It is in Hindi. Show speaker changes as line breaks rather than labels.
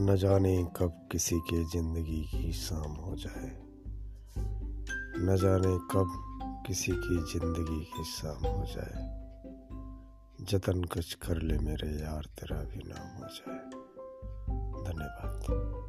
न जाने कब किसी के ज़िंदगी की शाम हो जाए। न जाने कब किसी की ज़िंदगी की शाम हो जाए। जतन कुछ कर ले मेरे यार, तेरा भी नाम हो जाए। धन्यवाद।